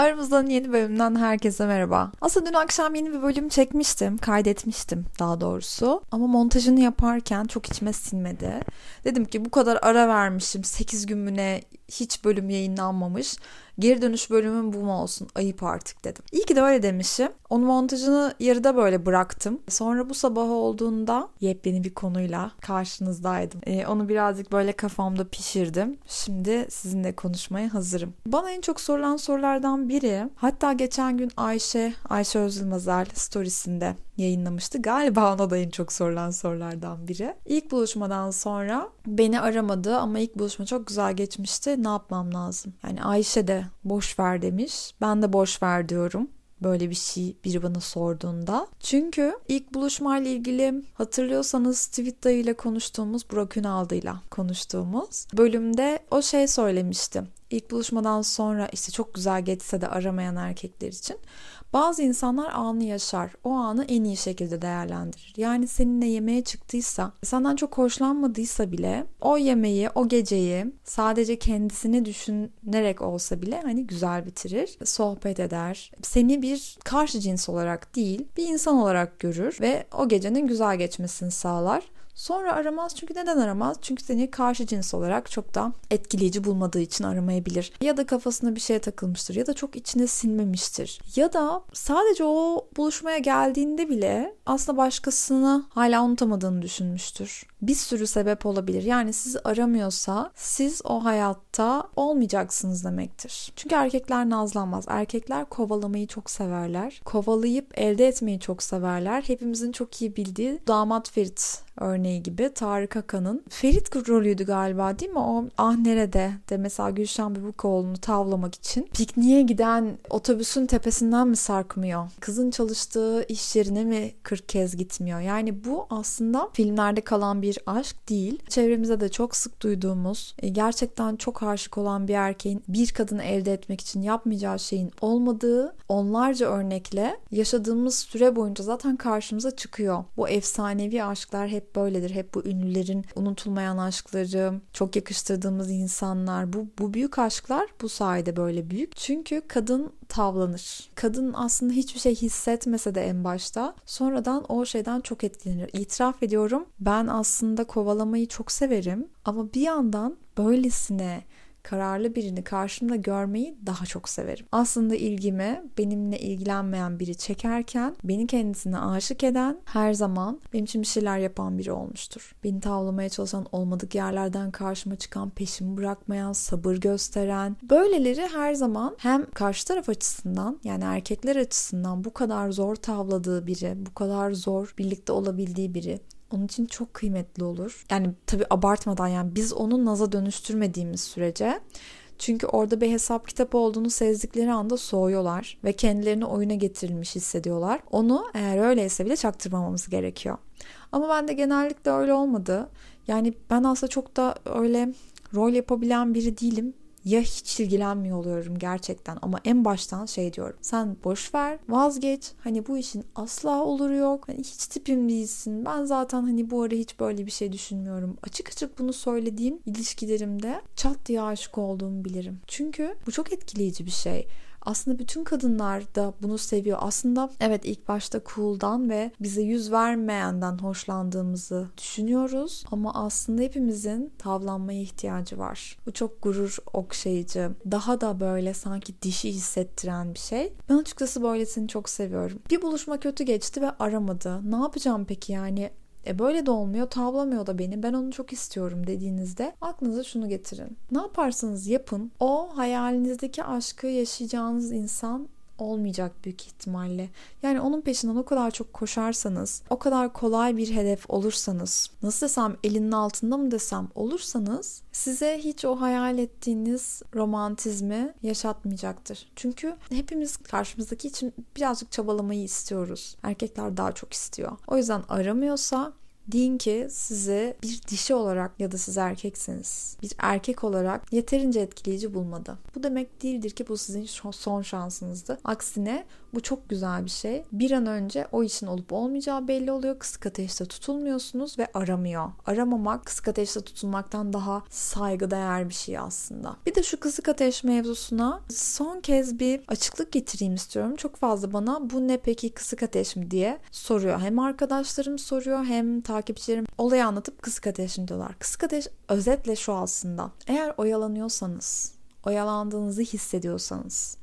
Aramızdan yeni bölümden herkese merhaba. Aslında dün akşam yeni bir bölüm çekmiştim, kaydetmiştim daha doğrusu. Ama montajını yaparken çok içime sinmedi. Dedim ki bu kadar ara vermişim, 8 gün mü ne hiç bölüm yayınlanmamış. Geri dönüş bölümüm bu mu olsun? Ayıp artık dedim. İyi ki de öyle demişim. Onun montajını yarıda böyle bıraktım. Sonra bu sabah olduğunda yepyeni bir konuyla karşınızdaydım. Ee, onu birazcık böyle kafamda pişirdim. Şimdi sizinle konuşmaya hazırım. Bana en çok sorulan sorulardan biri hatta geçen gün Ayşe, Ayşe Özülmazel storiesinde yayınlamıştı. Galiba ona da en çok sorulan sorulardan biri. İlk buluşmadan sonra beni aramadı ama ilk buluşma çok güzel geçmişti. Ne yapmam lazım? Yani Ayşe de boş ver demiş. Ben de boş ver diyorum böyle bir şey biri bana sorduğunda. Çünkü ilk buluşmayla ilgili hatırlıyorsanız Twitter ile konuştuğumuz Burak Ünaldı ile konuştuğumuz bölümde o şey söylemişti. İlk buluşmadan sonra işte çok güzel geçse de aramayan erkekler için bazı insanlar anı yaşar. O anı en iyi şekilde değerlendirir. Yani seninle yemeğe çıktıysa, senden çok hoşlanmadıysa bile o yemeği, o geceyi sadece kendisini düşünerek olsa bile hani güzel bitirir. Sohbet eder. Seni bir karşı cins olarak değil, bir insan olarak görür ve o gecenin güzel geçmesini sağlar. Sonra aramaz çünkü neden aramaz? Çünkü seni karşı cins olarak çok da etkileyici bulmadığı için aramayabilir. Ya da kafasına bir şeye takılmıştır ya da çok içine sinmemiştir. Ya da sadece o buluşmaya geldiğinde bile aslında başkasını hala unutamadığını düşünmüştür. Bir sürü sebep olabilir. Yani sizi aramıyorsa siz o hayatta olmayacaksınız demektir. Çünkü erkekler nazlanmaz. Erkekler kovalamayı çok severler. Kovalayıp elde etmeyi çok severler. Hepimizin çok iyi bildiği damat Ferit örneği gibi Tarık Akan'ın Ferit rolüydü galiba değil mi? O Ah Nerede de mesela Gülşen Bibukoğlu'nu tavlamak için pikniğe giden otobüsün tepesinden mi sarkmıyor? Kızın çalıştığı iş yerine mi 40 kez gitmiyor? Yani bu aslında filmlerde kalan bir aşk değil. Çevremizde de çok sık duyduğumuz e, gerçekten çok aşık olan bir erkeğin bir kadını elde etmek için yapmayacağı şeyin olmadığı onlarca örnekle yaşadığımız süre boyunca zaten karşımıza çıkıyor. Bu efsanevi aşklar hep böyledir. Hep bu ünlülerin unutulmayan aşkları, çok yakıştırdığımız insanlar. Bu, bu büyük aşklar bu sayede böyle büyük. Çünkü kadın tavlanır. Kadın aslında hiçbir şey hissetmese de en başta sonradan o şeyden çok etkilenir. İtiraf ediyorum ben aslında kovalamayı çok severim ama bir yandan böylesine kararlı birini karşımda görmeyi daha çok severim. Aslında ilgimi benimle ilgilenmeyen biri çekerken beni kendisine aşık eden her zaman benim için bir şeyler yapan biri olmuştur. Beni tavlamaya çalışan, olmadık yerlerden karşıma çıkan, peşimi bırakmayan, sabır gösteren. Böyleleri her zaman hem karşı taraf açısından yani erkekler açısından bu kadar zor tavladığı biri, bu kadar zor birlikte olabildiği biri onun için çok kıymetli olur. Yani tabii abartmadan yani biz onu naza dönüştürmediğimiz sürece çünkü orada bir hesap kitap olduğunu sezdikleri anda soğuyorlar ve kendilerini oyuna getirilmiş hissediyorlar. Onu eğer öyleyse bile çaktırmamamız gerekiyor. Ama ben de genellikle öyle olmadı. Yani ben aslında çok da öyle rol yapabilen biri değilim ya hiç ilgilenmiyor oluyorum gerçekten ama en baştan şey diyorum. Sen boş ver, vazgeç. Hani bu işin asla oluru yok. Hani hiç tipim değilsin. Ben zaten hani bu ara hiç böyle bir şey düşünmüyorum. Açık açık bunu söylediğim ilişkilerimde çat diye aşık olduğumu bilirim. Çünkü bu çok etkileyici bir şey. Aslında bütün kadınlar da bunu seviyor. Aslında evet ilk başta cool'dan ve bize yüz vermeyenden hoşlandığımızı düşünüyoruz. Ama aslında hepimizin tavlanmaya ihtiyacı var. Bu çok gurur okşayıcı. Daha da böyle sanki dişi hissettiren bir şey. Ben açıkçası böylesini çok seviyorum. Bir buluşma kötü geçti ve aramadı. Ne yapacağım peki yani? E böyle de olmuyor, tavlamıyor da beni. Ben onu çok istiyorum dediğinizde aklınıza şunu getirin. Ne yaparsanız yapın o hayalinizdeki aşkı yaşayacağınız insan olmayacak büyük ihtimalle. Yani onun peşinden o kadar çok koşarsanız, o kadar kolay bir hedef olursanız, nasıl desem elinin altında mı desem olursanız size hiç o hayal ettiğiniz romantizmi yaşatmayacaktır. Çünkü hepimiz karşımızdaki için birazcık çabalamayı istiyoruz. Erkekler daha çok istiyor. O yüzden aramıyorsa Deyin ki sizi bir dişi olarak ya da siz erkekseniz bir erkek olarak yeterince etkileyici bulmadı. Bu demek değildir ki bu sizin son şansınızdı. Aksine bu çok güzel bir şey. Bir an önce o için olup olmayacağı belli oluyor. Kısık ateşte tutulmuyorsunuz ve aramıyor. Aramamak kısık ateşte tutulmaktan daha saygıdeğer bir şey aslında. Bir de şu kısık ateş mevzusuna son kez bir açıklık getireyim istiyorum. Çok fazla bana bu ne peki kısık ateş mi diye soruyor. Hem arkadaşlarım soruyor hem takipçilerim olayı anlatıp kısık ateş mi diyorlar. Kısık ateş özetle şu aslında. Eğer oyalanıyorsanız, oyalandığınızı hissediyorsanız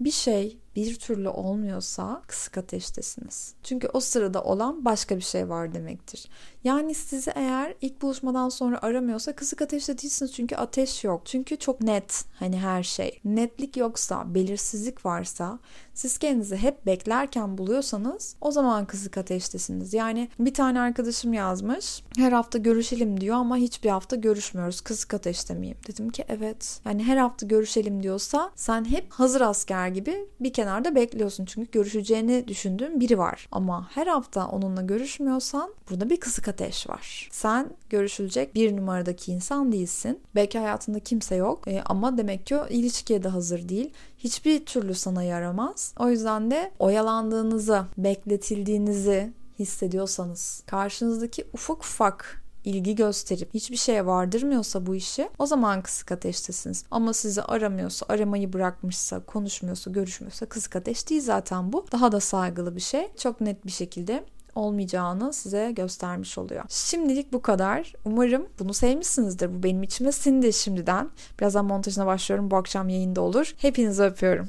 bir şey bir türlü olmuyorsa kısık ateştesiniz. Çünkü o sırada olan başka bir şey var demektir. Yani sizi eğer ilk buluşmadan sonra aramıyorsa kısık ateşte değilsiniz çünkü ateş yok. Çünkü çok net hani her şey. Netlik yoksa, belirsizlik varsa, siz kendinizi hep beklerken buluyorsanız o zaman kısık ateştesiniz. Yani bir tane arkadaşım yazmış. Her hafta görüşelim diyor ama hiçbir hafta görüşmüyoruz. Kısık ateşte miyim? Dedim ki evet. Yani her hafta görüşelim diyorsa sen hep hazır asker gibi bir kenarda bekliyorsun. Çünkü görüşeceğini düşündüğün biri var. Ama her hafta onunla görüşmüyorsan burada bir kısık ateş var. Sen görüşülecek bir numaradaki insan değilsin. Belki hayatında kimse yok e, ama demek ki o ilişkiye de hazır değil. Hiçbir türlü sana yaramaz. O yüzden de oyalandığınızı, bekletildiğinizi hissediyorsanız, karşınızdaki ufak ufak ilgi gösterip hiçbir şeye vardırmıyorsa bu işi o zaman kısık ateştesiniz. Ama sizi aramıyorsa, aramayı bırakmışsa, konuşmuyorsa, görüşmüyorsa kısık ateş değil zaten bu. Daha da saygılı bir şey. Çok net bir şekilde olmayacağını size göstermiş oluyor. Şimdilik bu kadar. Umarım bunu sevmişsinizdir. Bu benim içime sindi şimdiden. Birazdan montajına başlıyorum. Bu akşam yayında olur. Hepinizi öpüyorum.